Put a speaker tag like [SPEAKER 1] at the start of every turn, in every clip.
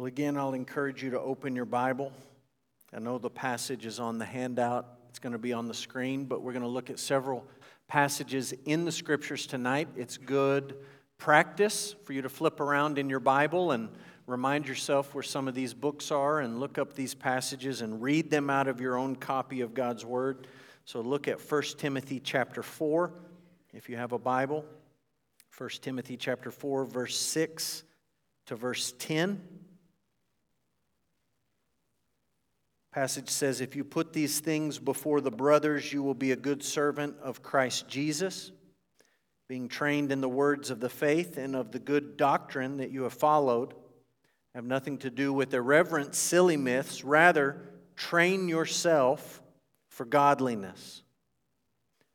[SPEAKER 1] Well, again, I'll encourage you to open your Bible. I know the passage is on the handout, it's going to be on the screen, but we're going to look at several passages in the scriptures tonight. It's good practice for you to flip around in your Bible and remind yourself where some of these books are and look up these passages and read them out of your own copy of God's Word. So look at 1 Timothy chapter 4 if you have a Bible. 1 Timothy chapter 4 verse 6 to verse 10. Passage says if you put these things before the brothers you will be a good servant of Christ Jesus being trained in the words of the faith and of the good doctrine that you have followed. Have nothing to do with irreverent silly myths. Rather train yourself for godliness.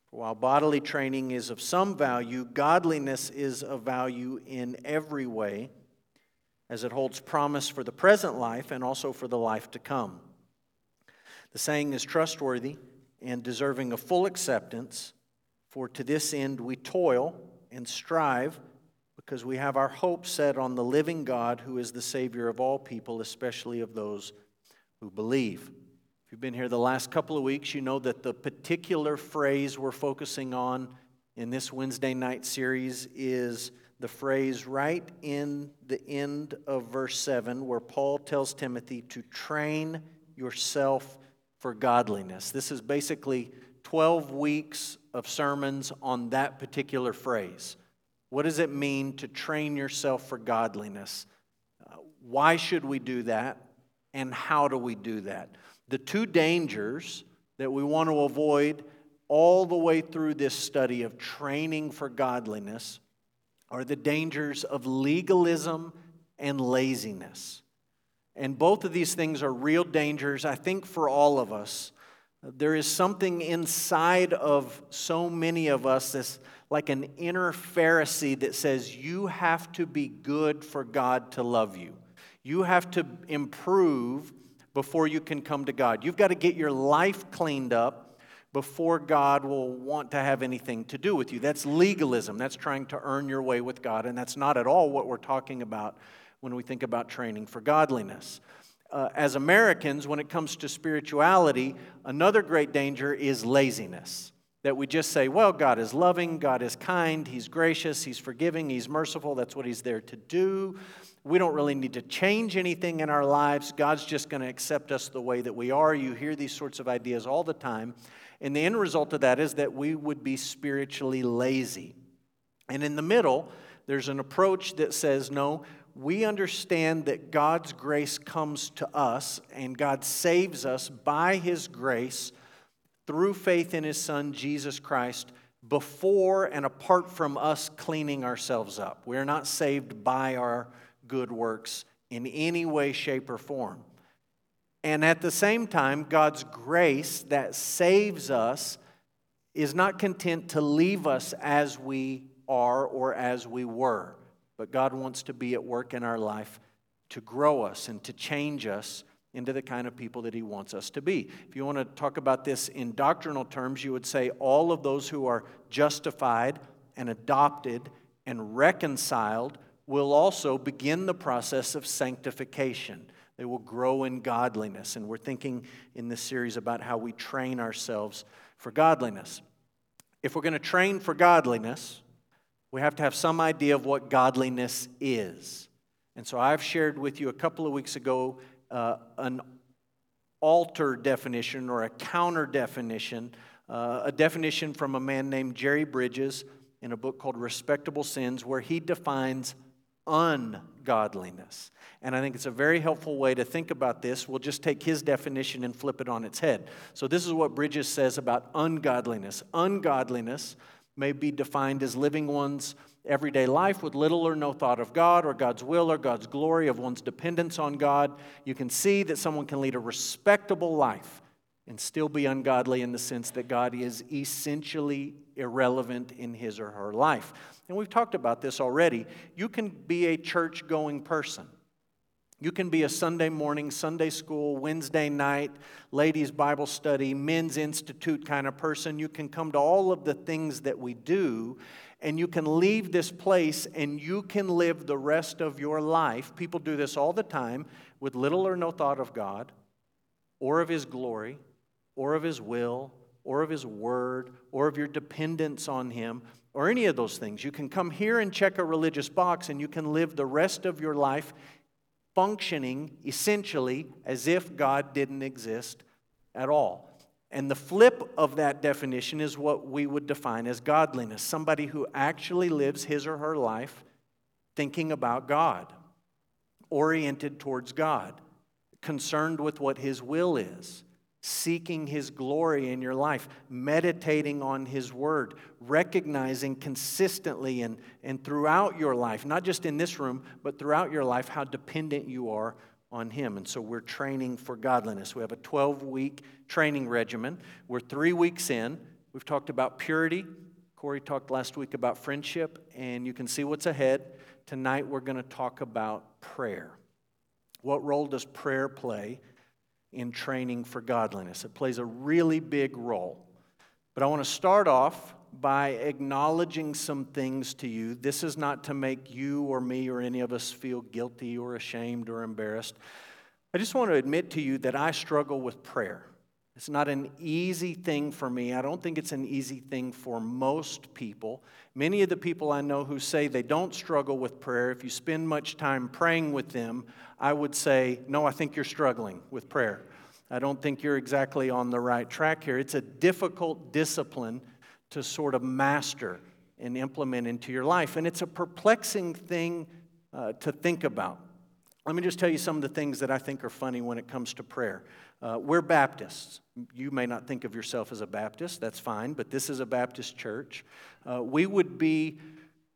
[SPEAKER 1] For while bodily training is of some value, godliness is of value in every way, as it holds promise for the present life and also for the life to come. The saying is trustworthy and deserving of full acceptance, for to this end we toil and strive because we have our hope set on the living God who is the Savior of all people, especially of those who believe. If you've been here the last couple of weeks, you know that the particular phrase we're focusing on in this Wednesday night series is the phrase right in the end of verse 7, where Paul tells Timothy to train yourself for godliness. This is basically 12 weeks of sermons on that particular phrase. What does it mean to train yourself for godliness? Uh, why should we do that? And how do we do that? The two dangers that we want to avoid all the way through this study of training for godliness are the dangers of legalism and laziness. And both of these things are real dangers, I think, for all of us. There is something inside of so many of us that's like an inner Pharisee that says, You have to be good for God to love you. You have to improve before you can come to God. You've got to get your life cleaned up before God will want to have anything to do with you. That's legalism. That's trying to earn your way with God, and that's not at all what we're talking about when we think about training for godliness. Uh, as Americans, when it comes to spirituality, another great danger is laziness. That we just say, well, God is loving, God is kind, He's gracious, He's forgiving, He's merciful, that's what He's there to do. We don't really need to change anything in our lives. God's just going to accept us the way that we are. You hear these sorts of ideas all the time. And the end result of that is that we would be spiritually lazy. And in the middle, there's an approach that says, no, we understand that God's grace comes to us and God saves us by His grace through faith in His Son, Jesus Christ, before and apart from us cleaning ourselves up. We're not saved by our good works in any way, shape, or form. And at the same time, God's grace that saves us is not content to leave us as we are or as we were, but God wants to be at work in our life to grow us and to change us into the kind of people that He wants us to be. If you want to talk about this in doctrinal terms, you would say all of those who are justified and adopted and reconciled will also begin the process of sanctification. They will grow in godliness. And we're thinking in this series about how we train ourselves for godliness. If we're going to train for godliness, we have to have some idea of what godliness is. And so I've shared with you a couple of weeks ago uh, an alter definition or a counter definition, uh, a definition from a man named Jerry Bridges in a book called Respectable Sins, where he defines ungodliness. And I think it's a very helpful way to think about this. We'll just take his definition and flip it on its head. So, this is what Bridges says about ungodliness. Ungodliness may be defined as living one's everyday life with little or no thought of God or God's will or God's glory, of one's dependence on God. You can see that someone can lead a respectable life and still be ungodly in the sense that God is essentially irrelevant in his or her life. And we've talked about this already. You can be a church going person. You can be a Sunday morning, Sunday school, Wednesday night, ladies' Bible study, men's institute kind of person. You can come to all of the things that we do and you can leave this place and you can live the rest of your life. People do this all the time with little or no thought of God or of His glory or of His will or of His word or of your dependence on Him or any of those things. You can come here and check a religious box and you can live the rest of your life functioning essentially as if God didn't exist at all. And the flip of that definition is what we would define as godliness somebody who actually lives his or her life thinking about God, oriented towards God, concerned with what his will is, seeking his glory in your life, meditating on his word, recognizing consistently and, and throughout your life, not just in this room, but throughout your life, how dependent you are on Him. And so we're training for godliness. We have a 12 week training regimen. We're three weeks in. We've talked about purity. Corey talked last week about friendship, and you can see what's ahead. Tonight we're going to talk about prayer. What role does prayer play in training for godliness? It plays a really big role. But I want to start off by acknowledging some things to you. This is not to make you or me or any of us feel guilty or ashamed or embarrassed. I just want to admit to you that I struggle with prayer. It's not an easy thing for me. I don't think it's an easy thing for most people. Many of the people I know who say they don't struggle with prayer, if you spend much time praying with them, I would say, No, I think you're struggling with prayer. I don't think you're exactly on the right track here. It's a difficult discipline to sort of master and implement into your life. And it's a perplexing thing uh, to think about. Let me just tell you some of the things that I think are funny when it comes to prayer. Uh, we're Baptists. You may not think of yourself as a Baptist, that's fine, but this is a Baptist church. Uh, we would be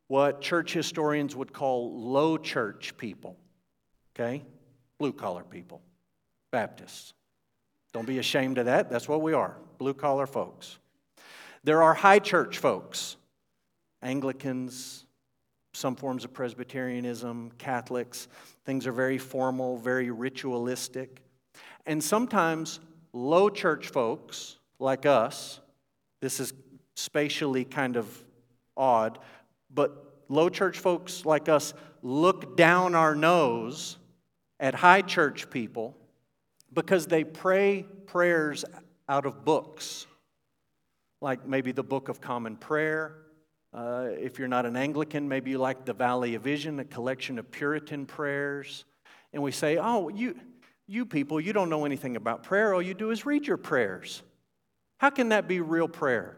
[SPEAKER 1] what church historians would call low church people, okay? Blue collar people, Baptists. Don't be ashamed of that. That's what we are, blue collar folks. There are high church folks, Anglicans, some forms of Presbyterianism, Catholics. Things are very formal, very ritualistic. And sometimes low church folks like us, this is spatially kind of odd, but low church folks like us look down our nose at high church people because they pray prayers out of books like maybe the Book of Common Prayer. Uh, if you're not an Anglican, maybe you like the Valley of Vision, a collection of Puritan prayers. And we say, oh, you, you people, you don't know anything about prayer. All you do is read your prayers. How can that be real prayer?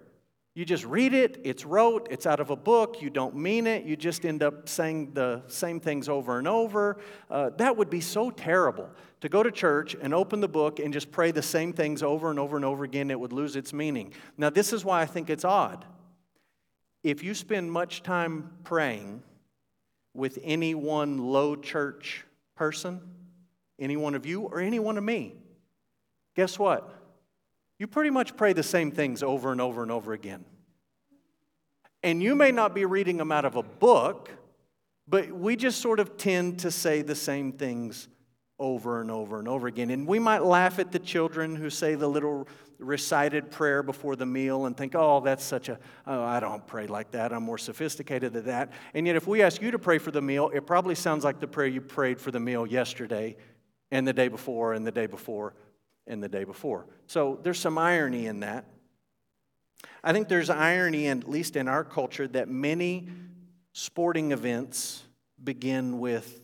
[SPEAKER 1] You just read it, it's rote, it's out of a book, you don't mean it, you just end up saying the same things over and over. Uh, that would be so terrible. To go to church and open the book and just pray the same things over and over and over again, it would lose its meaning. Now, this is why I think it's odd. If you spend much time praying with any one low church person, any one of you or any one of me, guess what? you pretty much pray the same things over and over and over again. And you may not be reading them out of a book, but we just sort of tend to say the same things over and over and over again. And we might laugh at the children who say the little recited prayer before the meal and think, oh, that's such a, oh, I don't pray like that. I'm more sophisticated than that. And yet, if we ask you to pray for the meal, it probably sounds like the prayer you prayed for the meal yesterday and the day before and the day before and the day before. So there's some irony in that. I think there's irony, in, at least in our culture, that many sporting events begin with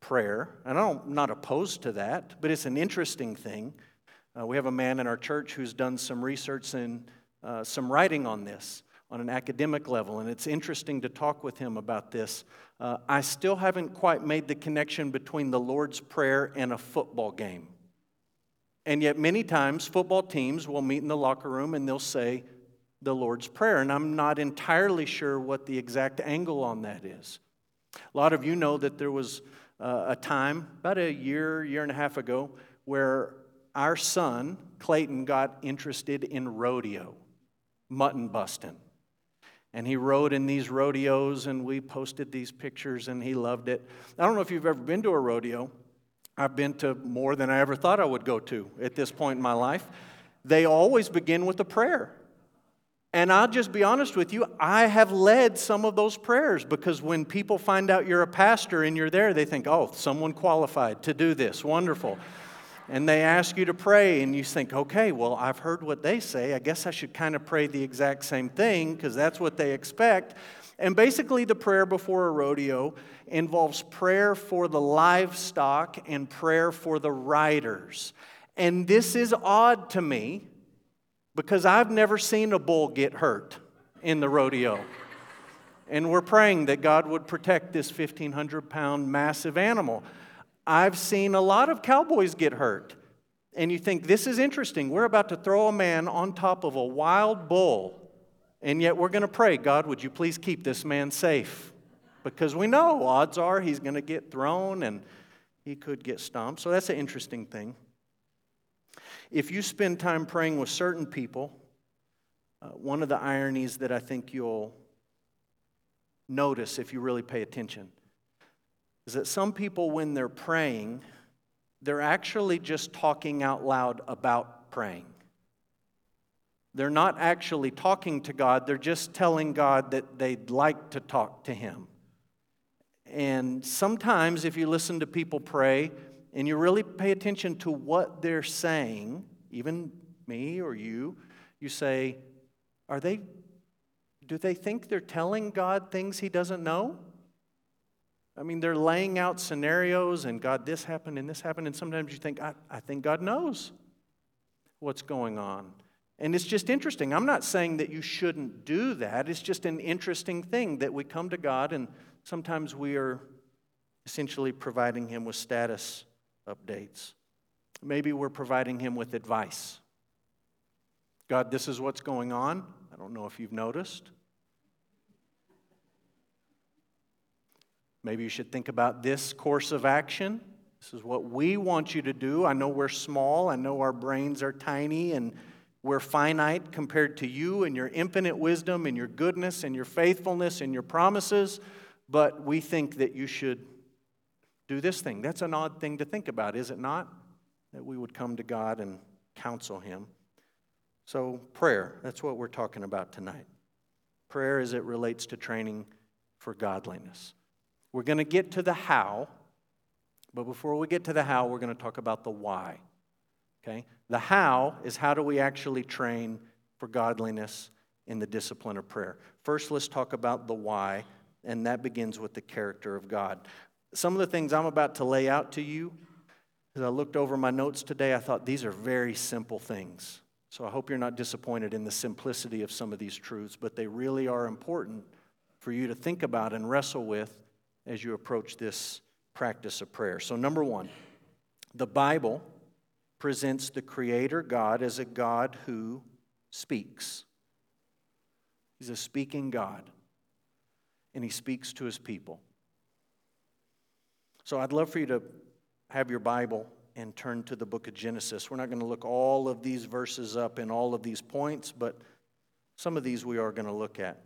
[SPEAKER 1] prayer. And I'm not opposed to that, but it's an interesting thing. Uh, we have a man in our church who's done some research and uh, some writing on this on an academic level, and it's interesting to talk with him about this. Uh, I still haven't quite made the connection between the Lord's Prayer and a football game. And yet, many times, football teams will meet in the locker room and they'll say the Lord's Prayer. And I'm not entirely sure what the exact angle on that is. A lot of you know that there was uh, a time, about a year, year and a half ago, where our son, Clayton, got interested in rodeo, mutton busting. And he rode in these rodeos, and we posted these pictures, and he loved it. I don't know if you've ever been to a rodeo, I've been to more than I ever thought I would go to at this point in my life. They always begin with a prayer. And I'll just be honest with you, I have led some of those prayers because when people find out you're a pastor and you're there, they think, oh, someone qualified to do this. Wonderful. And they ask you to pray, and you think, okay, well, I've heard what they say. I guess I should kind of pray the exact same thing because that's what they expect. And basically, the prayer before a rodeo involves prayer for the livestock and prayer for the riders. And this is odd to me because I've never seen a bull get hurt in the rodeo. And we're praying that God would protect this 1,500 pound massive animal. I've seen a lot of cowboys get hurt. And you think, this is interesting. We're about to throw a man on top of a wild bull. And yet we're going to pray, God, would you please keep this man safe? Because we know odds are he's going to get thrown and he could get stomped. So that's an interesting thing. If you spend time praying with certain people, uh, one of the ironies that I think you'll notice if you really pay attention is that some people, when they're praying, they're actually just talking out loud about praying. They're not actually talking to God, they're just telling God that they'd like to talk to Him. And sometimes, if you listen to people pray, and you really pay attention to what they're saying, even me or you, you say, are they, do they think they're telling God things he doesn't know? I mean, they're laying out scenarios and God, this happened and this happened. And sometimes you think, I, I think God knows what's going on. And it's just interesting. I'm not saying that you shouldn't do that. It's just an interesting thing that we come to God and sometimes we are essentially providing Him with status updates. Maybe we're providing him with advice. God, this is what's going on. I don't know if you've noticed. Maybe you should think about this course of action. This is what we want you to do. I know we're small, I know our brains are tiny, and we're finite compared to you and your infinite wisdom and your goodness and your faithfulness and your promises, but we think that you should do this thing. That's an odd thing to think about, is it not? That we would come to God and counsel Him. So, prayer, that's what we're talking about tonight. Prayer as it relates to training for godliness. We're going to get to the how, but before we get to the how, we're going to talk about the why. Okay? The how is how do we actually train for godliness in the discipline of prayer. First, let's talk about the why, and that begins with the character of God. Some of the things I'm about to lay out to you, as I looked over my notes today, I thought these are very simple things. So I hope you're not disappointed in the simplicity of some of these truths, but they really are important for you to think about and wrestle with as you approach this practice of prayer. So, number one, the Bible presents the Creator God as a God who speaks. He's a speaking God, and He speaks to His people. So I'd love for you to have your Bible and turn to the book of Genesis. We're not going to look all of these verses up in all of these points, but some of these we are going to look at.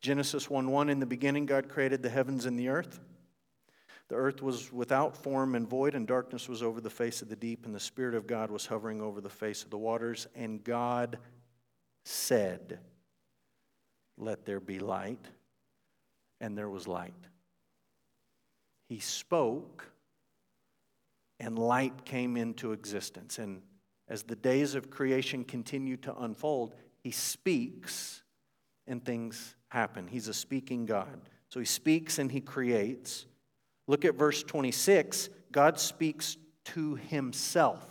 [SPEAKER 1] Genesis 1 1 In the beginning, God created the heavens and the earth. The earth was without form and void, and darkness was over the face of the deep, and the Spirit of God was hovering over the face of the waters. And God said, let there be light, and there was light. He spoke, and light came into existence. And as the days of creation continue to unfold, he speaks, and things happen. He's a speaking God. So he speaks and he creates. Look at verse 26. God speaks to himself.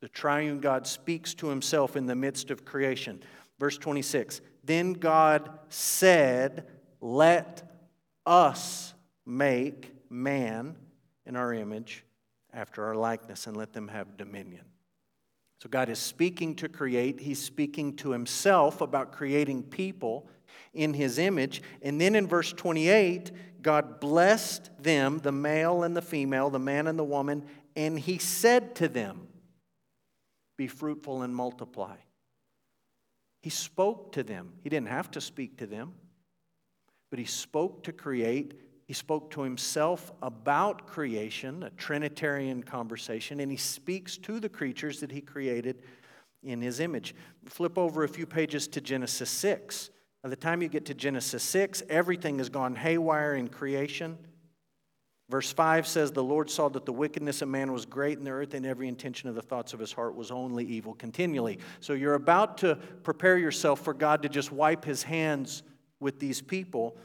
[SPEAKER 1] The triune God speaks to himself in the midst of creation. Verse 26 then God said, Let us make man in our image after our likeness and let them have dominion. So God is speaking to create. He's speaking to himself about creating people in his image. And then in verse 28, God blessed them, the male and the female, the man and the woman, and he said to them, Be fruitful and multiply. He spoke to them. He didn't have to speak to them, but he spoke to create. He spoke to himself about creation, a Trinitarian conversation, and he speaks to the creatures that he created in his image. Flip over a few pages to Genesis 6. By the time you get to Genesis 6, everything has gone haywire in creation. Verse 5 says, The Lord saw that the wickedness of man was great in the earth, and every intention of the thoughts of his heart was only evil continually. So you're about to prepare yourself for God to just wipe his hands with these people.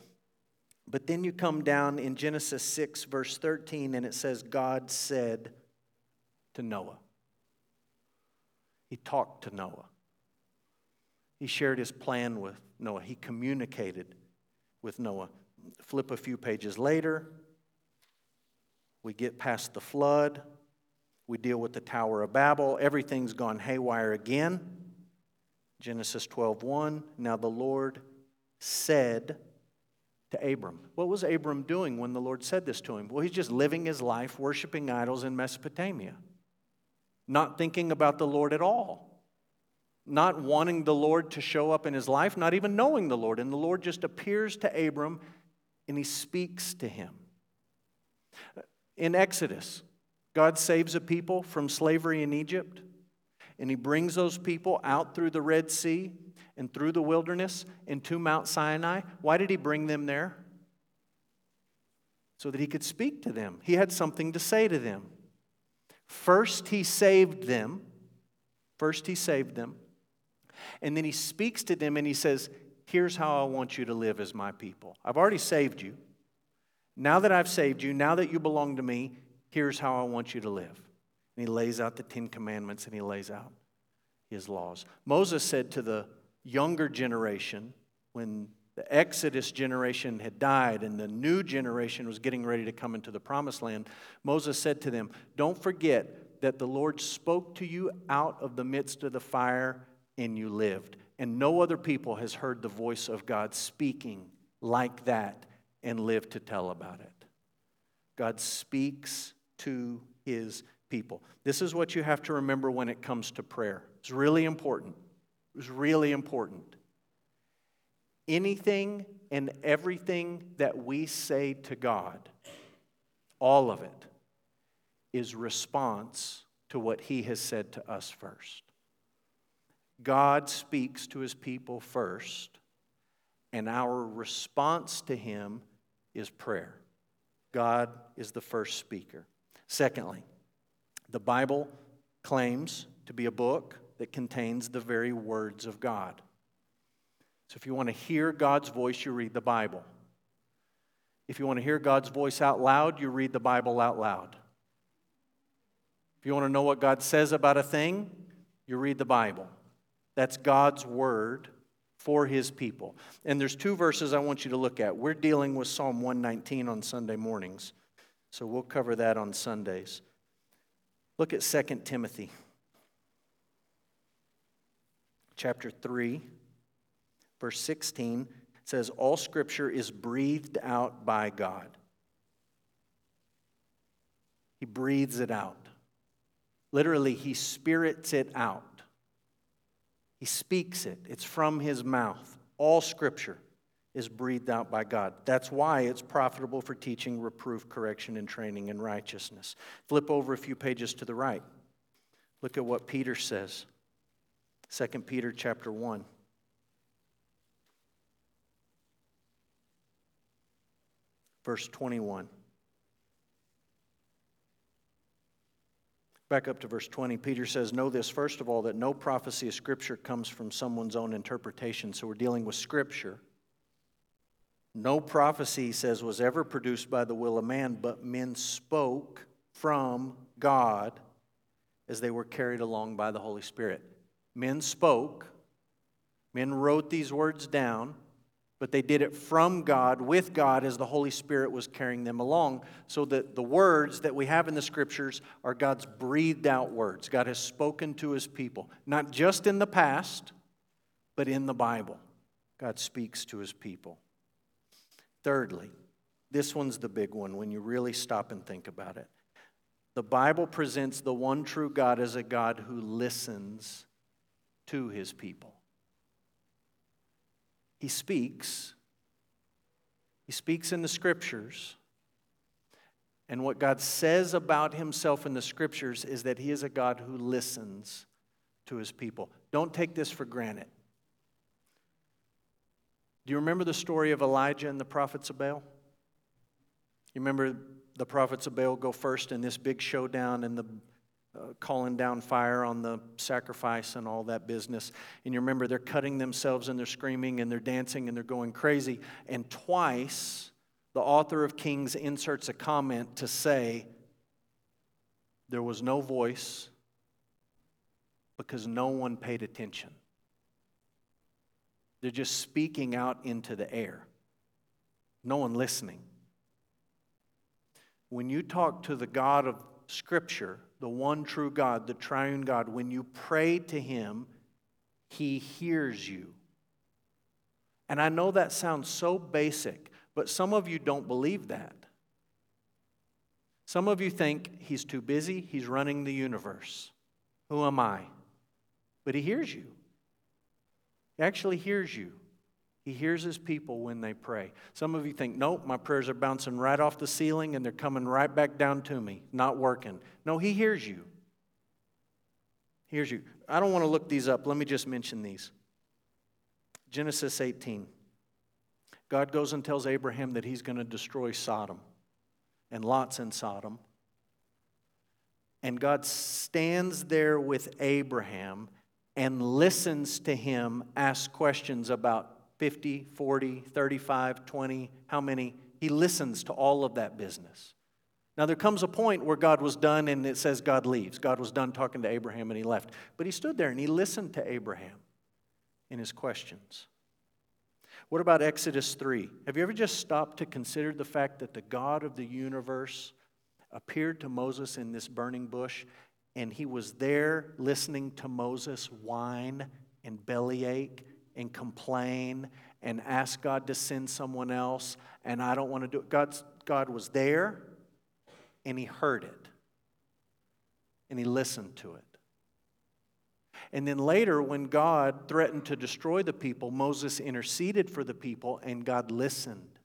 [SPEAKER 1] But then you come down in Genesis 6, verse 13, and it says, God said to Noah. He talked to Noah. He shared his plan with Noah. He communicated with Noah. Flip a few pages later, we get past the flood. We deal with the Tower of Babel. Everything's gone haywire again. Genesis 12:1. Now the Lord said to Abram. What was Abram doing when the Lord said this to him? Well, he's just living his life worshiping idols in Mesopotamia, not thinking about the Lord at all, not wanting the Lord to show up in his life, not even knowing the Lord. And the Lord just appears to Abram and he speaks to him. In Exodus, God saves a people from slavery in Egypt, and he brings those people out through the Red Sea and through the wilderness and to Mount Sinai. Why did he bring them there? So that he could speak to them. He had something to say to them. First, he saved them. First, he saved them. And then he speaks to them and he says, Here's how I want you to live as my people. I've already saved you. Now that I've saved you, now that you belong to me, here's how I want you to live. And he lays out the Ten Commandments and he lays out his laws. Moses said to the younger generation, when the Exodus generation had died and the new generation was getting ready to come into the promised land, Moses said to them, Don't forget that the Lord spoke to you out of the midst of the fire and you lived. And no other people has heard the voice of God speaking like that and live to tell about it. God speaks to his people. This is what you have to remember when it comes to prayer. It's really important. It's really important. Anything and everything that we say to God, all of it, is response to what He has said to us first. God speaks to His people first, and our response to Him is prayer. God is the first speaker. Secondly, the Bible claims to be a book that contains the very words of God. So if you want to hear God's voice, you read the Bible. If you want to hear God's voice out loud, you read the Bible out loud. If you want to know what God says about a thing, you read the Bible. That's God's word for his people. And there's two verses I want you to look at. We're dealing with Psalm 119 on Sunday mornings, so we'll cover that on Sundays. Look at 2 Timothy chapter 3, verse 16 says, All scripture is breathed out by God. He breathes it out. Literally, he spirits it out. He speaks it, it's from his mouth. All scripture is breathed out by God. That's why it's profitable for teaching, reproof, correction, and training in righteousness. Flip over a few pages to the right. Look at what Peter says. 2 Peter chapter 1. Verse 21. Back up to verse 20. Peter says, Know this, first of all, that no prophecy of Scripture comes from someone's own interpretation. So we're dealing with Scripture. No prophecy, he says, was ever produced by the will of man, but men spoke from God as they were carried along by the Holy Spirit. Men spoke, men wrote these words down, but they did it from God, with God, as the Holy Spirit was carrying them along, so that the words that we have in the scriptures are God's breathed out words. God has spoken to his people, not just in the past, but in the Bible. God speaks to his people. Thirdly, this one's the big one when you really stop and think about it. The Bible presents the one true God as a God who listens to his people. He speaks, He speaks in the scriptures. And what God says about himself in the scriptures is that he is a God who listens to his people. Don't take this for granted. Do you remember the story of Elijah and the prophets of Baal? You remember the prophets of Baal go first in this big showdown and the calling down fire on the sacrifice and all that business. And you remember they're cutting themselves and they're screaming and they're dancing and they're going crazy. And twice, the author of Kings inserts a comment to say, there was no voice because no one paid attention. They're just speaking out into the air, no one listening. When you talk to the God of Scripture, the one true God, the triune God, when you pray to Him, He hears you. And I know that sounds so basic, but some of you don't believe that. Some of you think He's too busy, He's running the universe. Who am I? But He hears you. He actually hears you. He hears his people when they pray. Some of you think, nope, my prayers are bouncing right off the ceiling and they're coming right back down to me, not working. No, he hears you. He hears you. I don't want to look these up. Let me just mention these. Genesis 18. God goes and tells Abraham that he's going to destroy Sodom, and Lot's in Sodom. And God stands there with Abraham and listens to him ask questions about 50, 40, 35, 20, how many. He listens to all of that business. Now, there comes a point where God was done and it says God leaves. God was done talking to Abraham and he left. But he stood there and he listened to Abraham in his questions. What about Exodus 3? Have you ever just stopped to consider the fact that the God of the universe appeared to Moses in this burning bush and he was there listening to Moses whine and bellyache and complain and ask God to send someone else, and I don't want to do it. God's, God was there, and He heard it, and He listened to it. And then later, when God threatened to destroy the people, Moses interceded for the people, and God listened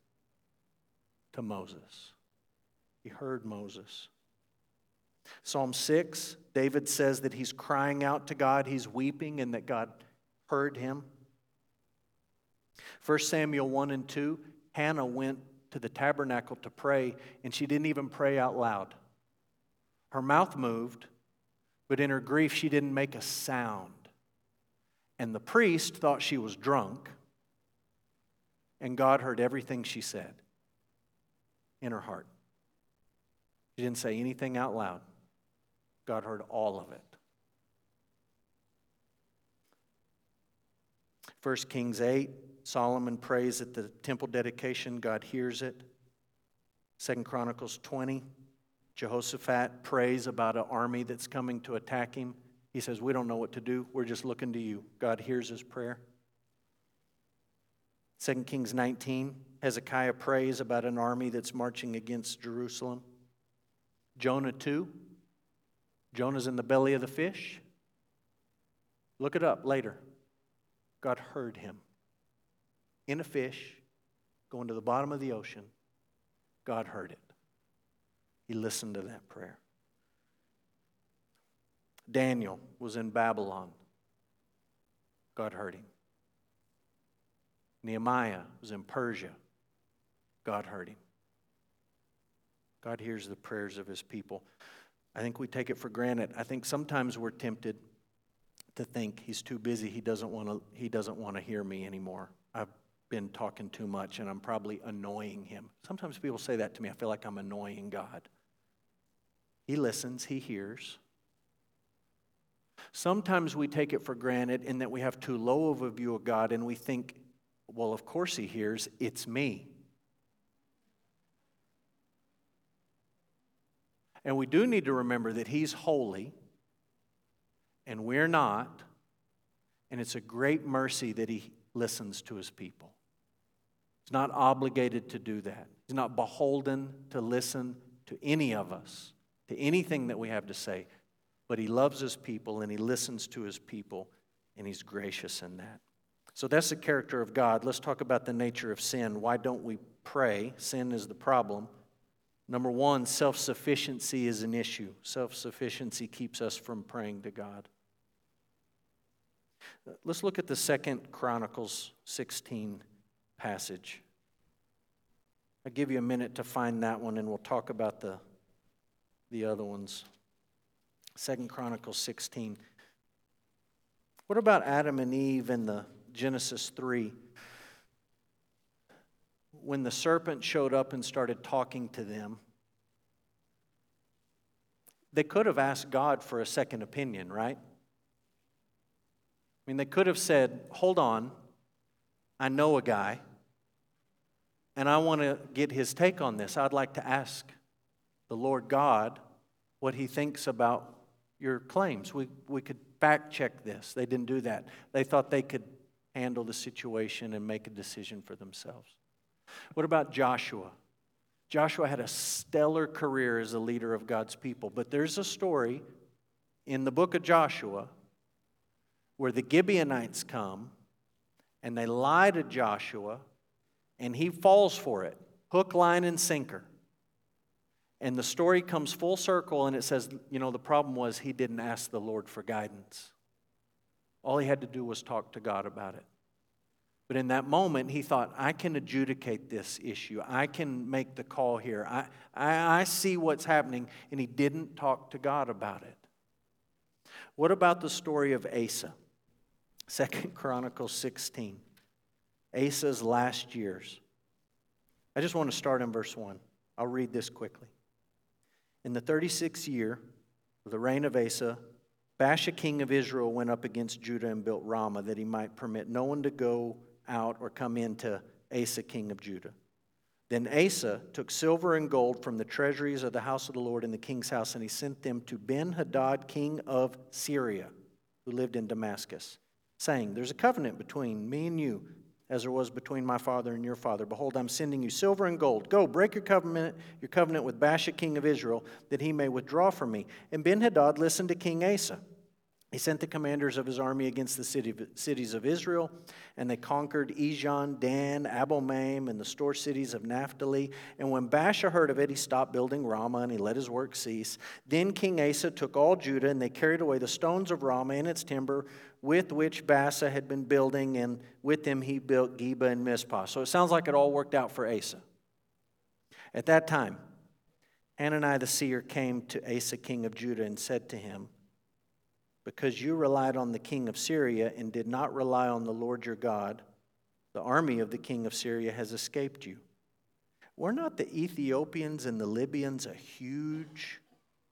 [SPEAKER 1] to Moses. He heard Moses. Psalm 6, David says that he's crying out to God, he's weeping, and that God heard him. 1 Samuel 1 and 2, Hannah went to the tabernacle to pray, and she didn't even pray out loud. Her mouth moved, but in her grief, she didn't make a sound. And the priest thought she was drunk, and God heard everything she said in her heart. She didn't say anything out loud. God heard all of it. 1 Kings 8, Solomon prays at the temple dedication, God hears it. Second Chronicles 20, Jehoshaphat prays about an army that's coming to attack him. He says, We don't know what to do. We're just looking to you. God hears his prayer. 2 Kings 19, Hezekiah prays about an army that's marching against Jerusalem. Jonah 2, Jonah's in the belly of the fish. Look it up later. God heard him in a fish going to the bottom of the ocean. God heard it. He listened to that prayer. Daniel was in Babylon. God heard him. Nehemiah was in Persia. God heard him. God hears the prayers of his people. I think we take it for granted. I think sometimes we're tempted to think he's too busy. He doesn't want to, he doesn't want to hear me anymore. I've been talking too much and I'm probably annoying him. Sometimes people say that to me. I feel like I'm annoying God. He listens, he hears. Sometimes we take it for granted in that we have too low of a view of God and we think, well, of course he hears, it's me. And we do need to remember that he's holy and we're not. And it's a great mercy that he listens to his people. He's not obligated to do that. He's not beholden to listen to any of us, to anything that we have to say. But he loves his people and he listens to his people and he's gracious in that. So that's the character of God. Let's talk about the nature of sin. Why don't we pray. Sin is the problem. Number one, self sufficiency is an issue. Self sufficiency keeps us from praying to God. Let's look at the second Chronicles 16 passage. I'll give you a minute to find that one and we'll talk about the, the other ones. Second Chronicles 16. What about Adam and Eve in the Genesis 3? When the serpent showed up and started talking to them, they could have asked God for a second opinion, right? I mean, they could have said, Hold on, I know a guy, and I want to get his take on this. I'd like to ask the Lord God what he thinks about your claims. We, we could fact check this. They didn't do that. They thought they could handle the situation and make a decision for themselves. What about Joshua? Joshua had a stellar career as a leader of God's people, but there's a story in the book of Joshua where the Gibeonites come and they lie to Joshua and he falls for it hook, line, and sinker. And the story comes full circle and it says, you know, the problem was he didn't ask the Lord for guidance. All he had to do was talk to God about it. But in that moment, he thought, I can adjudicate this issue. I can make the call here. I, I, I see what's happening. And he didn't talk to God about it. What about the story of Asa? Second Chronicles 16. Asa's last years. I just want to start in verse 1. I'll read this quickly. In the 36th year of the reign of Asa, Baasha, king of Israel, went up against Judah and built Ramah that he might permit no one to go out or come into Asa, king of Judah. Then Asa took silver and gold from the treasuries of the house of the Lord in the king's house, and he sent them to Ben Hadad, king of Syria, who lived in Damascus, saying, There's a covenant between me and you as there was between my father and your father. Behold, I'm sending you silver and gold. Go, break your covenant, your covenant with Baasha, king of Israel, that he may withdraw from me. And Ben Hadad listened to King Asa. He sent the commanders of his army against the city, cities of Israel, and they conquered Ijon, Dan, Abel-maim, and the store cities of Naphtali. And when Baasha heard of it, he stopped building Ramah, and he let his work cease. Then King Asa took all Judah, and they carried away the stones of Ramah and its timber, with which Baasha had been building, and with them he built Geba and Mizpah. So it sounds like it all worked out for Asa. At that time, Hanani the seer came to Asa, king of Judah, and said to him, because you relied on the king of Syria and did not rely on the Lord your God, the army of the king of Syria has escaped you. Were not the Ethiopians and the Libyans a huge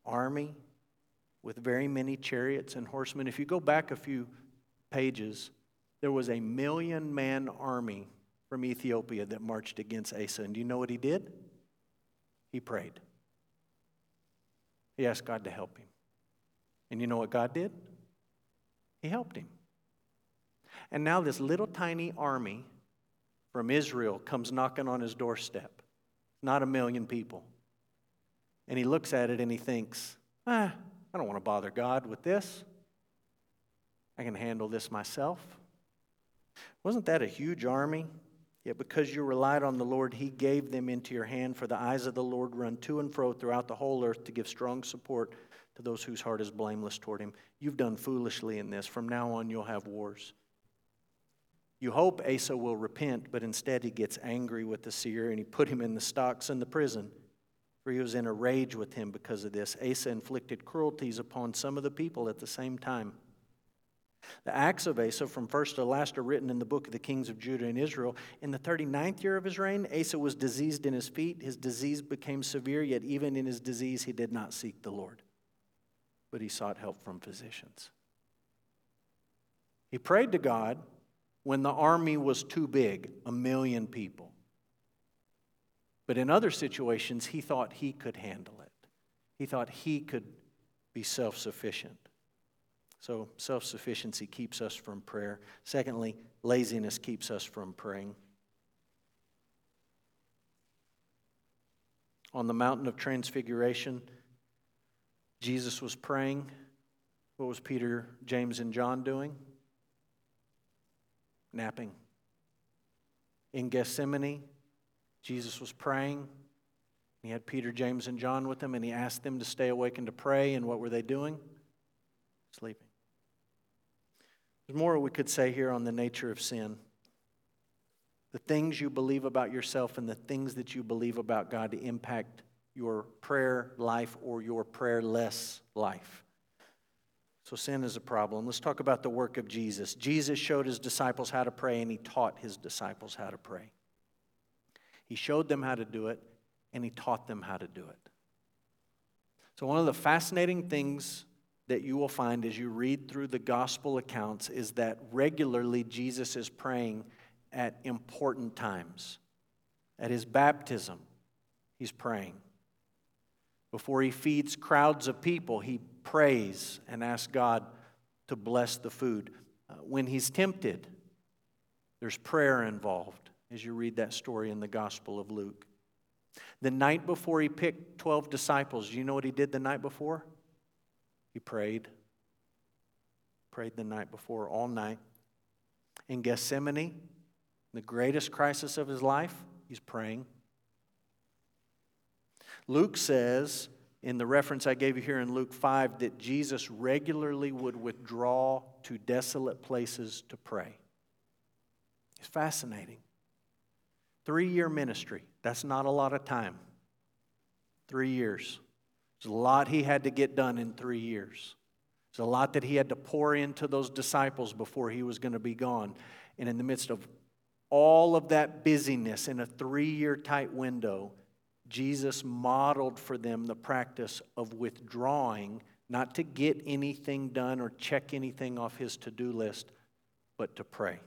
[SPEAKER 1] army with very many chariots and horsemen? If you go back a few pages, there was a million man army from Ethiopia that marched against Asa. And do you know what he did? He prayed. He asked God to help him. And you know what God did? He helped him. And now this little tiny army from Israel comes knocking on his doorstep. Not a million people. And he looks at it and he thinks, ah, I don't want to bother God with this. I can handle this myself. Wasn't that a huge army? Yet because you relied on the Lord, he gave them into your hand, for the eyes of the Lord run to and fro throughout the whole earth to give strong support to those whose heart is blameless toward him. You've done foolishly in this. From now on, you'll have wars. You hope Asa will repent, but instead he gets angry with the seer and he put him in the stocks in the prison. For he was in a rage with him because of this. Asa inflicted cruelties upon some of the people at the same time. The acts of Asa from first to last are written in the book of the kings of Judah and Israel. In the 39th year of his reign, Asa was diseased in his feet. His disease became severe, yet even in his disease, he did not seek the Lord but he sought help from physicians. He prayed to God when the army was too big, a million people. But in other situations, he thought he could handle it. He thought he could be self sufficient. So, self sufficiency keeps us from prayer. Secondly, laziness keeps us from praying. On the mountain of transfiguration, Jesus was praying. What was Peter, James, and John doing? Napping. In Gethsemane, Jesus was praying. He had Peter, James, and John with him, and he asked them to stay awake and to pray. And what were they doing? Sleeping. There's more we could say here on the nature of sin. The things you believe about yourself and the things that you believe about God to impact your prayer life or your prayerless life. So, sin is a problem. Let's talk about the work of Jesus. Jesus showed his disciples how to pray, and he taught his disciples how to pray. He showed them how to do it, and he taught them how to do it. So, one of the fascinating things that you will find as you read through the gospel accounts is that regularly Jesus is praying at important times. At his baptism, he's praying. Before he feeds crowds of people, he prays and asks God to bless the food. Uh, when he's tempted, there's prayer involved as you read that story in the Gospel of Luke. The night before he picked 12 disciples, you know what he did the night before? He prayed. Prayed the night before, all night. In Gethsemane, the greatest crisis of his life, he's praying. Luke says, in the reference I gave you here in Luke 5, that Jesus regularly would withdraw to desolate places to pray. It's fascinating. Three year ministry, that's not a lot of time. Three years. There's a lot he had to get done in three years. There's a lot that he had to pour into those disciples before he was going to be gone. And in the midst of all of that busyness in a three year tight window, Jesus modeled for them the practice of withdrawing, not to get anything done or check anything off his to do list, but to pray.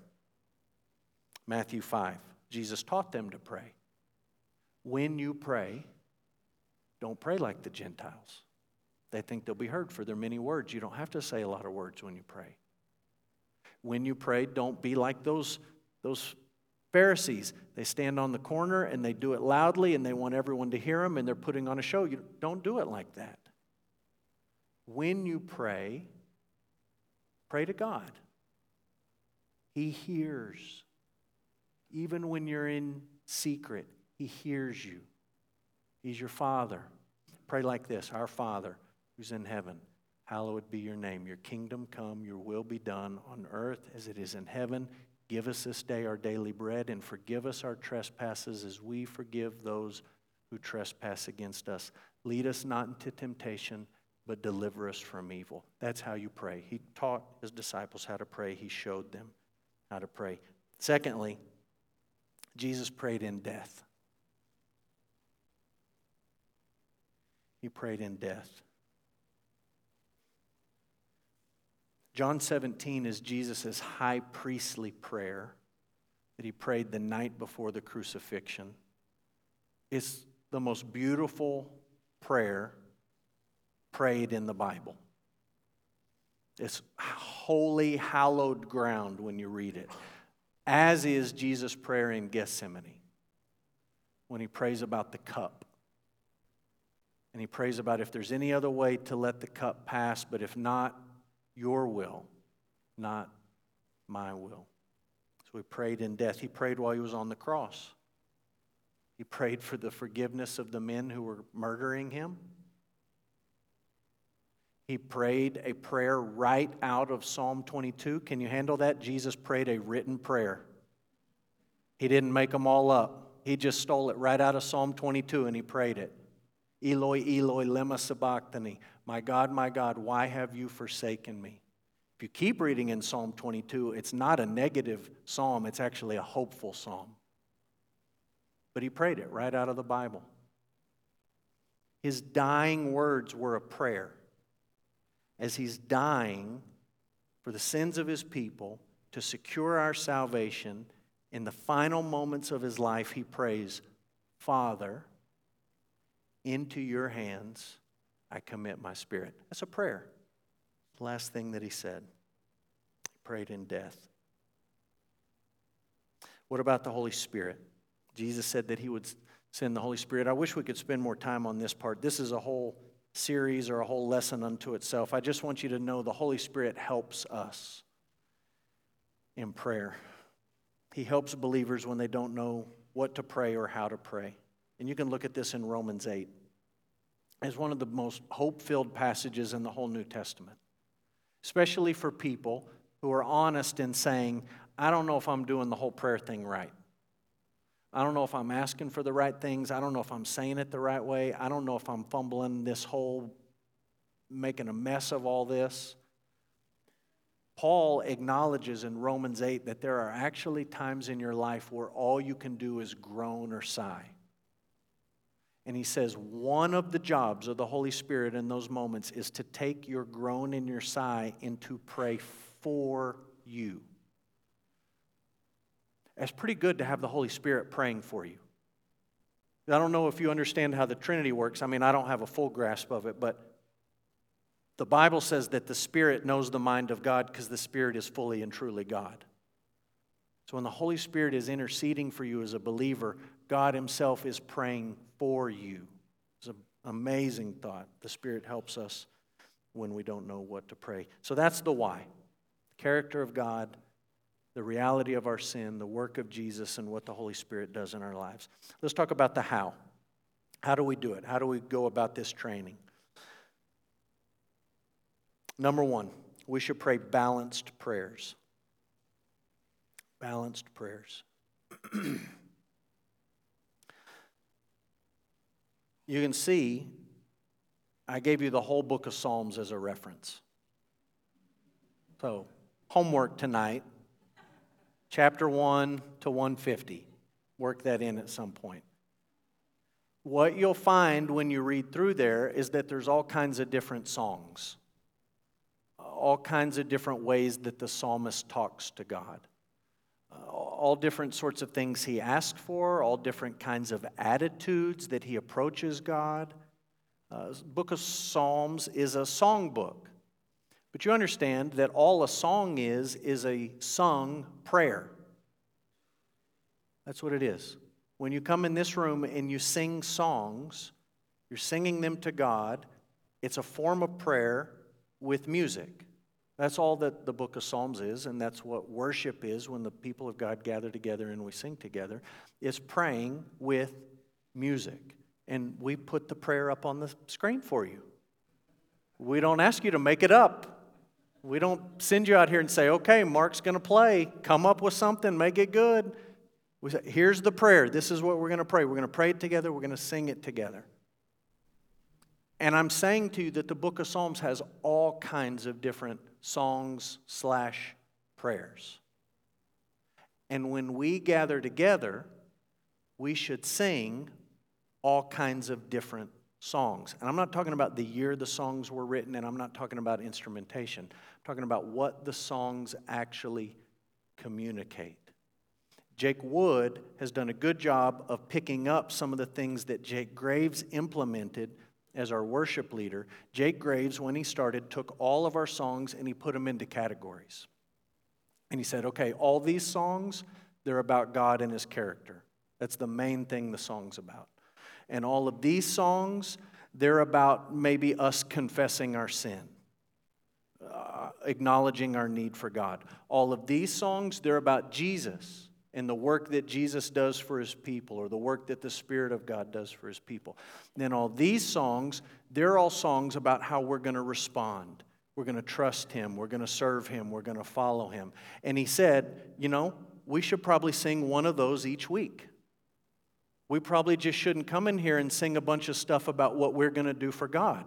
[SPEAKER 1] Matthew 5, Jesus taught them to pray. When you pray, don't pray like the Gentiles. They think they'll be heard for their many words. You don't have to say a lot of words when you pray. When you pray, don't be like those, those Pharisees, they stand on the corner and they do it loudly and they want everyone to hear them and they're putting on a show. You don't do it like that. When you pray, pray to God. He hears. Even when you're in secret, He hears you. He's your Father. Pray like this Our Father who's in heaven, hallowed be your name. Your kingdom come, your will be done on earth as it is in heaven. Give us this day our daily bread and forgive us our trespasses as we forgive those who trespass against us. Lead us not into temptation, but deliver us from evil. That's how you pray. He taught his disciples how to pray, he showed them how to pray. Secondly, Jesus prayed in death. He prayed in death. John 17 is Jesus' high priestly prayer that he prayed the night before the crucifixion. It's the most beautiful prayer prayed in the Bible. It's holy, hallowed ground when you read it, as is Jesus' prayer in Gethsemane when he prays about the cup. And he prays about if there's any other way to let the cup pass, but if not, your will, not my will. So he prayed in death. He prayed while he was on the cross. He prayed for the forgiveness of the men who were murdering him. He prayed a prayer right out of Psalm 22. Can you handle that? Jesus prayed a written prayer. He didn't make them all up. He just stole it right out of Psalm 22 and he prayed it. Eloi, Eloi, lema sabachthani. My God, my God, why have you forsaken me? If you keep reading in Psalm 22, it's not a negative psalm, it's actually a hopeful psalm. But he prayed it right out of the Bible. His dying words were a prayer. As he's dying for the sins of his people to secure our salvation, in the final moments of his life, he prays, Father, into your hands I commit my spirit. That's a prayer. Last thing that he said. He prayed in death. What about the Holy Spirit? Jesus said that he would send the Holy Spirit. I wish we could spend more time on this part. This is a whole series or a whole lesson unto itself. I just want you to know the Holy Spirit helps us in prayer. He helps believers when they don't know what to pray or how to pray. And you can look at this in Romans 8 as one of the most hope filled passages in the whole New Testament, especially for people who are honest in saying, I don't know if I'm doing the whole prayer thing right. I don't know if I'm asking for the right things. I don't know if I'm saying it the right way. I don't know if I'm fumbling this whole, making a mess of all this. Paul acknowledges in Romans 8 that there are actually times in your life where all you can do is groan or sigh. And he says one of the jobs of the Holy Spirit in those moments is to take your groan and your sigh and to pray for you. It's pretty good to have the Holy Spirit praying for you. I don't know if you understand how the Trinity works. I mean, I don't have a full grasp of it, but the Bible says that the Spirit knows the mind of God because the Spirit is fully and truly God. So when the Holy Spirit is interceding for you as a believer, God Himself is praying for you. It's an amazing thought. The Spirit helps us when we don't know what to pray. So that's the why the character of God the reality of our sin, the work of Jesus, and what the Holy Spirit does in our lives. Let's talk about the how. How do we do it? How do we go about this training? Number one, we should pray balanced prayers. Balanced prayers. you can see, I gave you the whole book of Psalms as a reference. So, homework tonight chapter 1 to 150. Work that in at some point. What you'll find when you read through there is that there's all kinds of different songs, all kinds of different ways that the psalmist talks to God, all different sorts of things he asks for, all different kinds of attitudes that he approaches God. Uh, book of Psalms is a song book. But you understand that all a song is, is a sung prayer. That's what it is. When you come in this room and you sing songs, you're singing them to God. It's a form of prayer with music. That's all that the book of Psalms is, and that's what worship is when the people of God gather together and we sing together, is praying with music. And we put the prayer up on the screen for you. We don't ask you to make it up. We don't send you out here and say, okay, Mark's going to play. Come up with something, make it good. We say, here's the prayer. This is what we're going to pray. We're going to pray it together. We're going to sing it together. And I'm saying to you that the book of Psalms has all kinds of different songs slash prayers. And when we gather together, we should sing all kinds of different songs. And I'm not talking about the year the songs were written, and I'm not talking about instrumentation. I'm talking about what the songs actually communicate. Jake Wood has done a good job of picking up some of the things that Jake Graves implemented as our worship leader. Jake Graves, when he started, took all of our songs and he put them into categories. And he said, okay, all these songs, they're about God and his character. That's the main thing the song's about. And all of these songs, they're about maybe us confessing our sin, uh, acknowledging our need for God. All of these songs, they're about Jesus and the work that Jesus does for his people or the work that the Spirit of God does for his people. Then all these songs, they're all songs about how we're going to respond. We're going to trust him. We're going to serve him. We're going to follow him. And he said, you know, we should probably sing one of those each week. We probably just shouldn't come in here and sing a bunch of stuff about what we're going to do for God.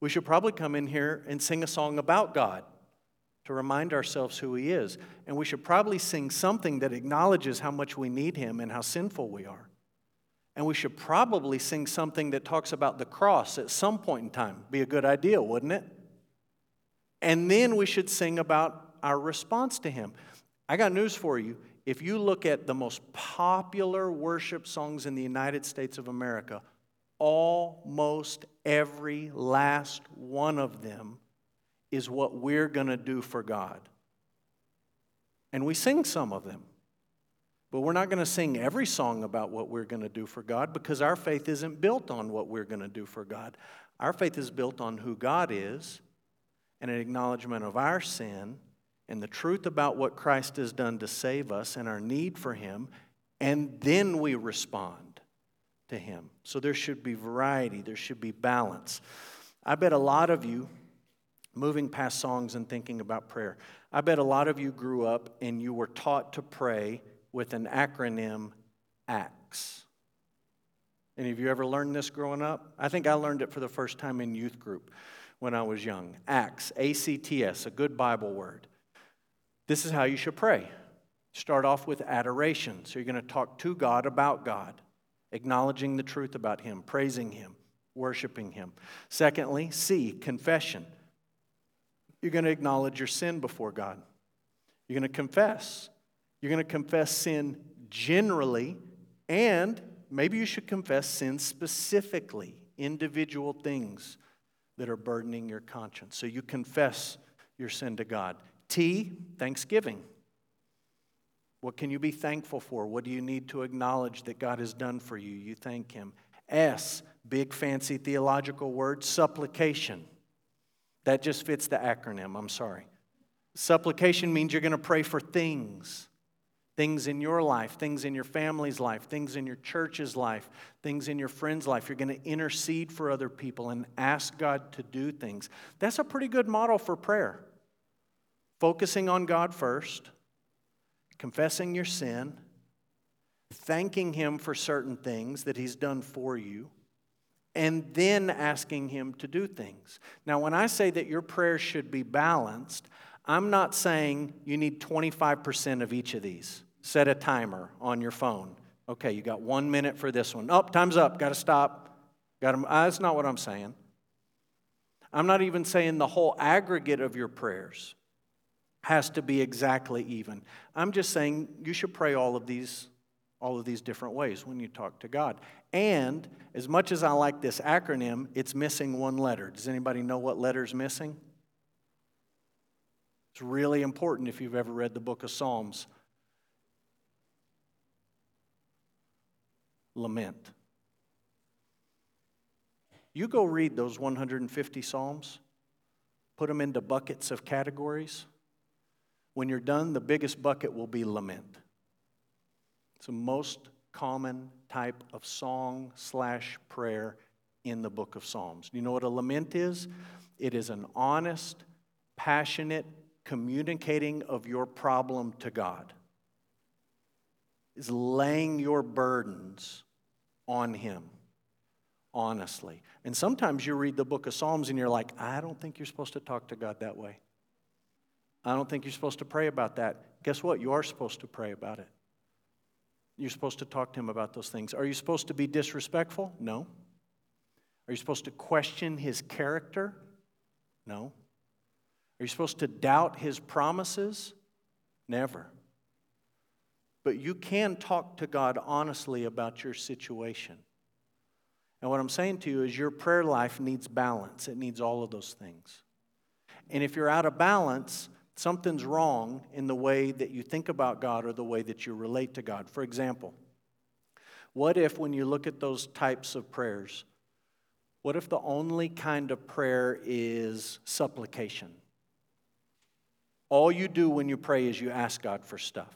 [SPEAKER 1] We should probably come in here and sing a song about God to remind ourselves who He is. And we should probably sing something that acknowledges how much we need Him and how sinful we are. And we should probably sing something that talks about the cross at some point in time. Be a good idea, wouldn't it? And then we should sing about our response to Him. I got news for you. If you look at the most popular worship songs in the United States of America, almost every last one of them is what we're going to do for God. And we sing some of them. But we're not going to sing every song about what we're going to do for God because our faith isn't built on what we're going to do for God. Our faith is built on who God is and an acknowledgement of our sin and the truth about what Christ has done to save us and our need for Him, and then we respond to Him. So there should be variety, there should be balance. I bet a lot of you, moving past songs and thinking about prayer, I bet a lot of you grew up and you were taught to pray with an acronym ACTS. Any of you ever learned this growing up? I think I learned it for the first time in youth group when I was young. ACTS, A C T S, a good Bible word. This is how you should pray. Start off with adoration. So you're going to talk to God about God, acknowledging the truth about Him, praising Him, worshiping Him. Secondly, C, confession. You're going to acknowledge your sin before God. You're going to confess. You're going to confess sin generally, and maybe you should confess sin specifically, individual things that are burdening your conscience. So you confess your sin to God. T, thanksgiving. What can you be thankful for? What do you need to acknowledge that God has done for you? You thank Him. S, big fancy theological word, supplication. That just fits the acronym, I'm sorry. Supplication means you're going to pray for things things in your life, things in your family's life, things in your church's life, things in your friend's life. You're going to intercede for other people and ask God to do things. That's a pretty good model for prayer. Focusing on God first, confessing your sin, thanking Him for certain things that He's done for you, and then asking Him to do things. Now, when I say that your prayer should be balanced, I'm not saying you need 25% of each of these set a timer on your phone. Okay, you got one minute for this one. Oh, time's up. Got to stop. Got to. Uh, that's not what I'm saying. I'm not even saying the whole aggregate of your prayers has to be exactly even. I'm just saying you should pray all of these all of these different ways when you talk to God. And as much as I like this acronym, it's missing one letter. Does anybody know what letter's missing? It's really important if you've ever read the book of Psalms. lament. You go read those 150 Psalms, put them into buckets of categories. When you're done, the biggest bucket will be lament. It's the most common type of song slash prayer in the book of Psalms. You know what a lament is? It is an honest, passionate communicating of your problem to God. Is laying your burdens on Him, honestly. And sometimes you read the book of Psalms and you're like, I don't think you're supposed to talk to God that way. I don't think you're supposed to pray about that. Guess what? You are supposed to pray about it. You're supposed to talk to Him about those things. Are you supposed to be disrespectful? No. Are you supposed to question His character? No. Are you supposed to doubt His promises? Never. But you can talk to God honestly about your situation. And what I'm saying to you is your prayer life needs balance, it needs all of those things. And if you're out of balance, something's wrong in the way that you think about God or the way that you relate to God. For example, what if when you look at those types of prayers, what if the only kind of prayer is supplication? All you do when you pray is you ask God for stuff.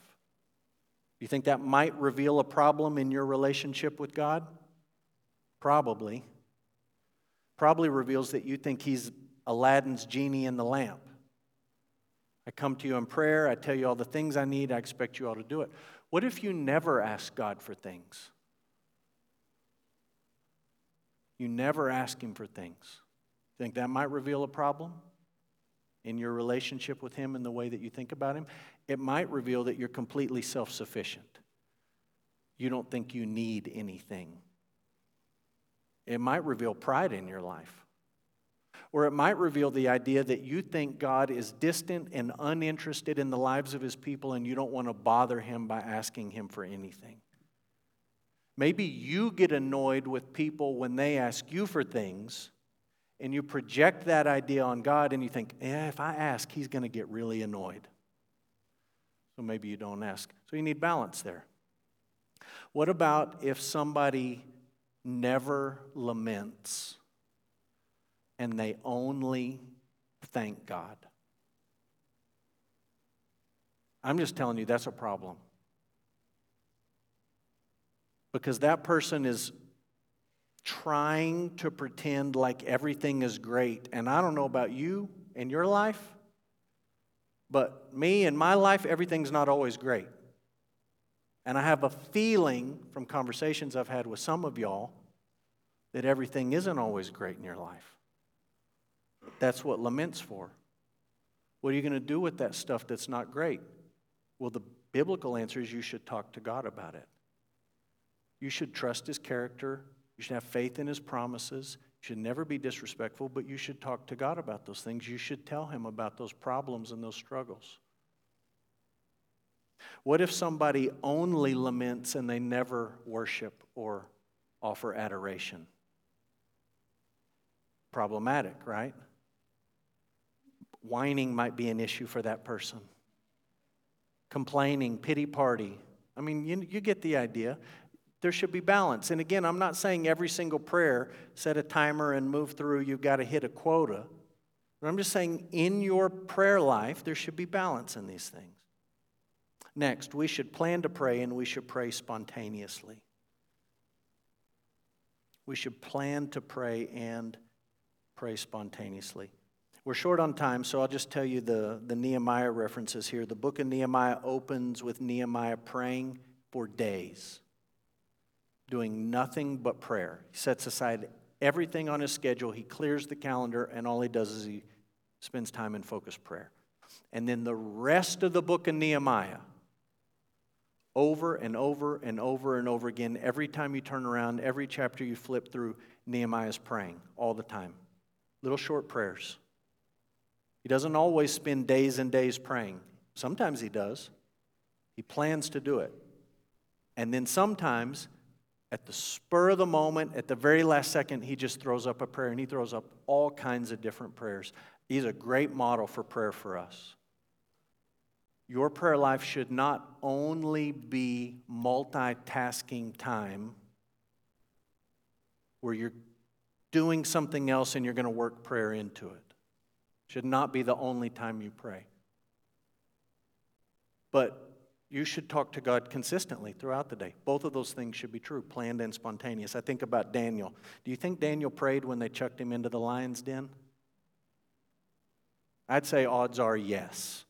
[SPEAKER 1] You think that might reveal a problem in your relationship with God? Probably. Probably reveals that you think He's Aladdin's genie in the lamp. I come to you in prayer, I tell you all the things I need, I expect you all to do it. What if you never ask God for things? You never ask Him for things. Think that might reveal a problem in your relationship with Him and the way that you think about Him? it might reveal that you're completely self sufficient. You don't think you need anything. It might reveal pride in your life. Or it might reveal the idea that you think God is distant and uninterested in the lives of his people and you don't want to bother him by asking him for anything. Maybe you get annoyed with people when they ask you for things and you project that idea on God and you think, yeah, if I ask, he's going to get really annoyed. So maybe you don't ask. So you need balance there. What about if somebody never laments and they only thank God? I'm just telling you that's a problem. because that person is trying to pretend like everything is great. And I don't know about you in your life, but me in my life, everything's not always great. And I have a feeling from conversations I've had with some of y'all that everything isn't always great in your life. That's what lament's for. What are you going to do with that stuff that's not great? Well, the biblical answer is you should talk to God about it. You should trust His character. You should have faith in His promises. You should never be disrespectful, but you should talk to God about those things. You should tell Him about those problems and those struggles. What if somebody only laments and they never worship or offer adoration? Problematic, right? Whining might be an issue for that person. Complaining, pity party. I mean, you, you get the idea. There should be balance. And again, I'm not saying every single prayer, set a timer and move through, you've got to hit a quota. But I'm just saying in your prayer life, there should be balance in these things. Next, we should plan to pray and we should pray spontaneously. We should plan to pray and pray spontaneously. We're short on time, so I'll just tell you the, the Nehemiah references here. The book of Nehemiah opens with Nehemiah praying for days, doing nothing but prayer. He sets aside everything on his schedule, he clears the calendar, and all he does is he spends time in focused prayer. And then the rest of the book of Nehemiah, over and over and over and over again, every time you turn around, every chapter you flip through, Nehemiah is praying all the time. Little short prayers. He doesn't always spend days and days praying. Sometimes he does. He plans to do it. And then sometimes, at the spur of the moment, at the very last second, he just throws up a prayer and he throws up all kinds of different prayers. He's a great model for prayer for us. Your prayer life should not only be multitasking time where you're doing something else and you're going to work prayer into it should not be the only time you pray. But you should talk to God consistently throughout the day. Both of those things should be true, planned and spontaneous. I think about Daniel. Do you think Daniel prayed when they chucked him into the lion's den? I'd say odds are yes.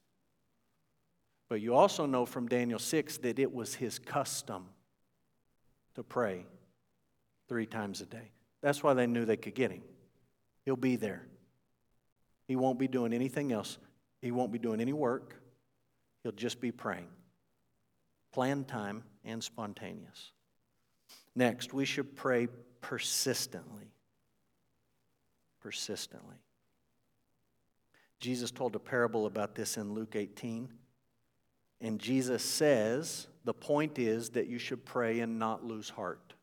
[SPEAKER 1] But you also know from Daniel 6 that it was his custom to pray three times a day. That's why they knew they could get him. He'll be there. He won't be doing anything else. He won't be doing any work. He'll just be praying. Planned time and spontaneous. Next, we should pray persistently. Persistently. Jesus told a parable about this in Luke 18. And Jesus says the point is that you should pray and not lose heart.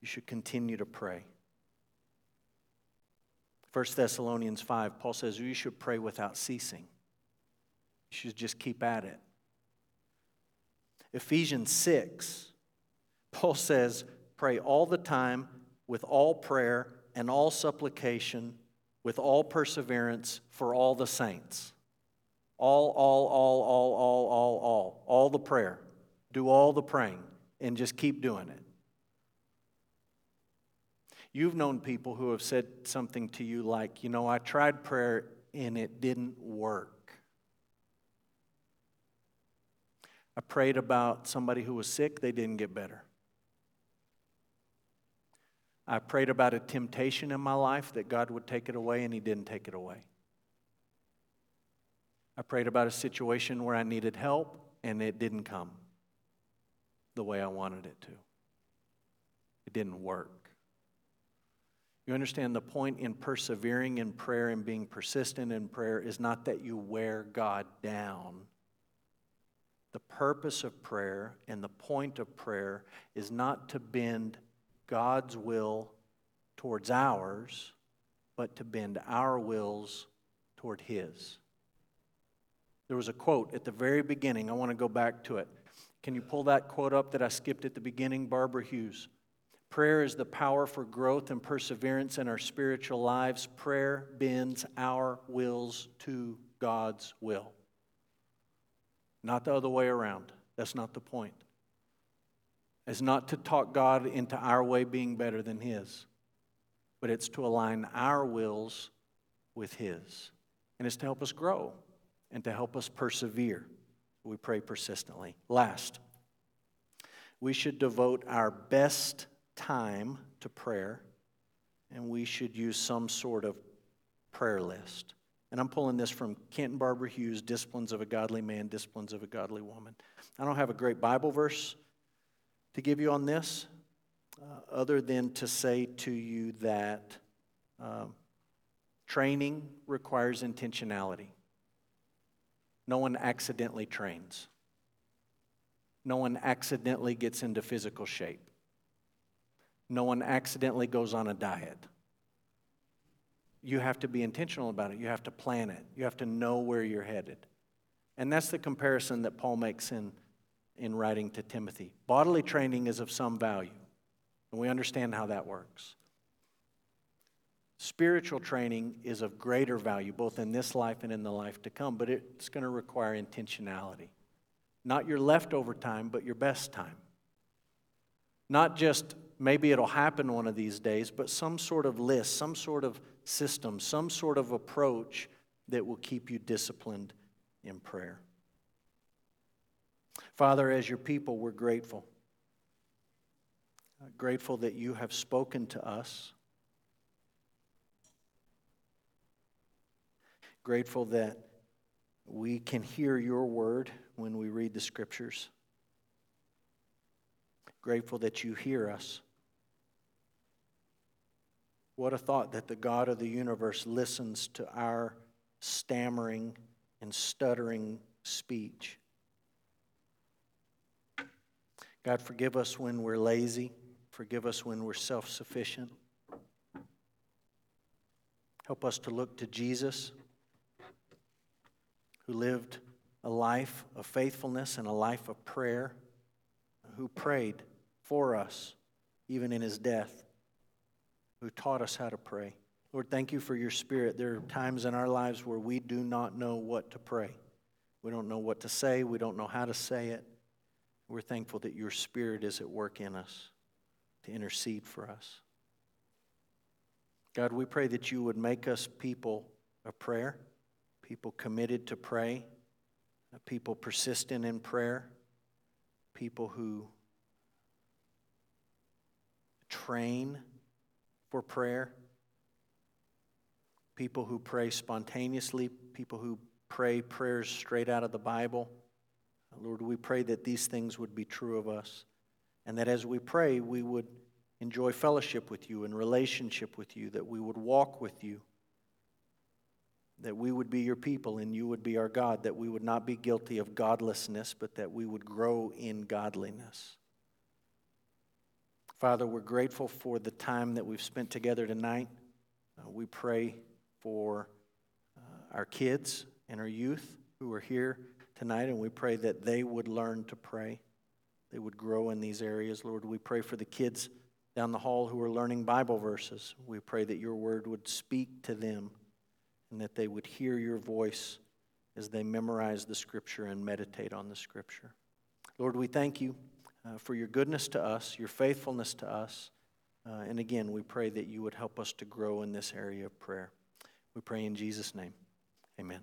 [SPEAKER 1] You should continue to pray. 1 Thessalonians 5, Paul says you should pray without ceasing. You should just keep at it. Ephesians 6, Paul says, pray all the time with all prayer and all supplication, with all perseverance for all the saints. All, all, all, all, all, all, all, all the prayer. Do all the praying and just keep doing it. You've known people who have said something to you like, you know, I tried prayer and it didn't work. I prayed about somebody who was sick, they didn't get better. I prayed about a temptation in my life that God would take it away, and He didn't take it away. I prayed about a situation where I needed help, and it didn't come the way I wanted it to. It didn't work. You understand the point in persevering in prayer and being persistent in prayer is not that you wear God down. The purpose of prayer and the point of prayer is not to bend God's will towards ours, but to bend our wills toward His. There was a quote at the very beginning. I want to go back to it. Can you pull that quote up that I skipped at the beginning? Barbara Hughes. Prayer is the power for growth and perseverance in our spiritual lives. Prayer bends our wills to God's will. Not the other way around. That's not the point. It's not to talk God into our way being better than His, but it's to align our wills with His. And it's to help us grow and to help us persevere. We pray persistently. Last, we should devote our best time to prayer, and we should use some sort of prayer list. And I'm pulling this from Kent and Barbara Hughes, Disciplines of a Godly Man, Disciplines of a Godly Woman. I don't have a great Bible verse to give you on this, uh, other than to say to you that uh, training requires intentionality. No one accidentally trains. No one accidentally gets into physical shape. No one accidentally goes on a diet you have to be intentional about it. You have to plan it. You have to know where you're headed. And that's the comparison that Paul makes in, in writing to Timothy. Bodily training is of some value, and we understand how that works. Spiritual training is of greater value, both in this life and in the life to come, but it's going to require intentionality. Not your leftover time, but your best time. Not just maybe it'll happen one of these days, but some sort of list, some sort of system, some sort of approach that will keep you disciplined in prayer. Father, as your people, we're grateful. Grateful that you have spoken to us. Grateful that we can hear your word when we read the scriptures. Grateful that you hear us. What a thought that the God of the universe listens to our stammering and stuttering speech. God, forgive us when we're lazy. Forgive us when we're self sufficient. Help us to look to Jesus, who lived a life of faithfulness and a life of prayer, who prayed for us even in his death who taught us how to pray. Lord, thank you for your spirit. There are times in our lives where we do not know what to pray. We don't know what to say, we don't know how to say it. We're thankful that your spirit is at work in us to intercede for us. God, we pray that you would make us people of prayer, people committed to pray, uh, people persistent in prayer, people who train for prayer, people who pray spontaneously, people who pray prayers straight out of the Bible. Lord, we pray that these things would be true of us, and that as we pray, we would enjoy fellowship with you and relationship with you, that we would walk with you, that we would be your people and you would be our God, that we would not be guilty of godlessness, but that we would grow in godliness. Father, we're grateful for the time that we've spent together tonight. Uh, we pray for uh, our kids and our youth who are here tonight, and we pray that they would learn to pray. They would grow in these areas. Lord, we pray for the kids down the hall who are learning Bible verses. We pray that your word would speak to them and that they would hear your voice as they memorize the scripture and meditate on the scripture. Lord, we thank you uh, for your goodness to us, your faithfulness to us. Uh, and again, we pray that you would help us to grow in this area of prayer. We pray in Jesus' name. Amen.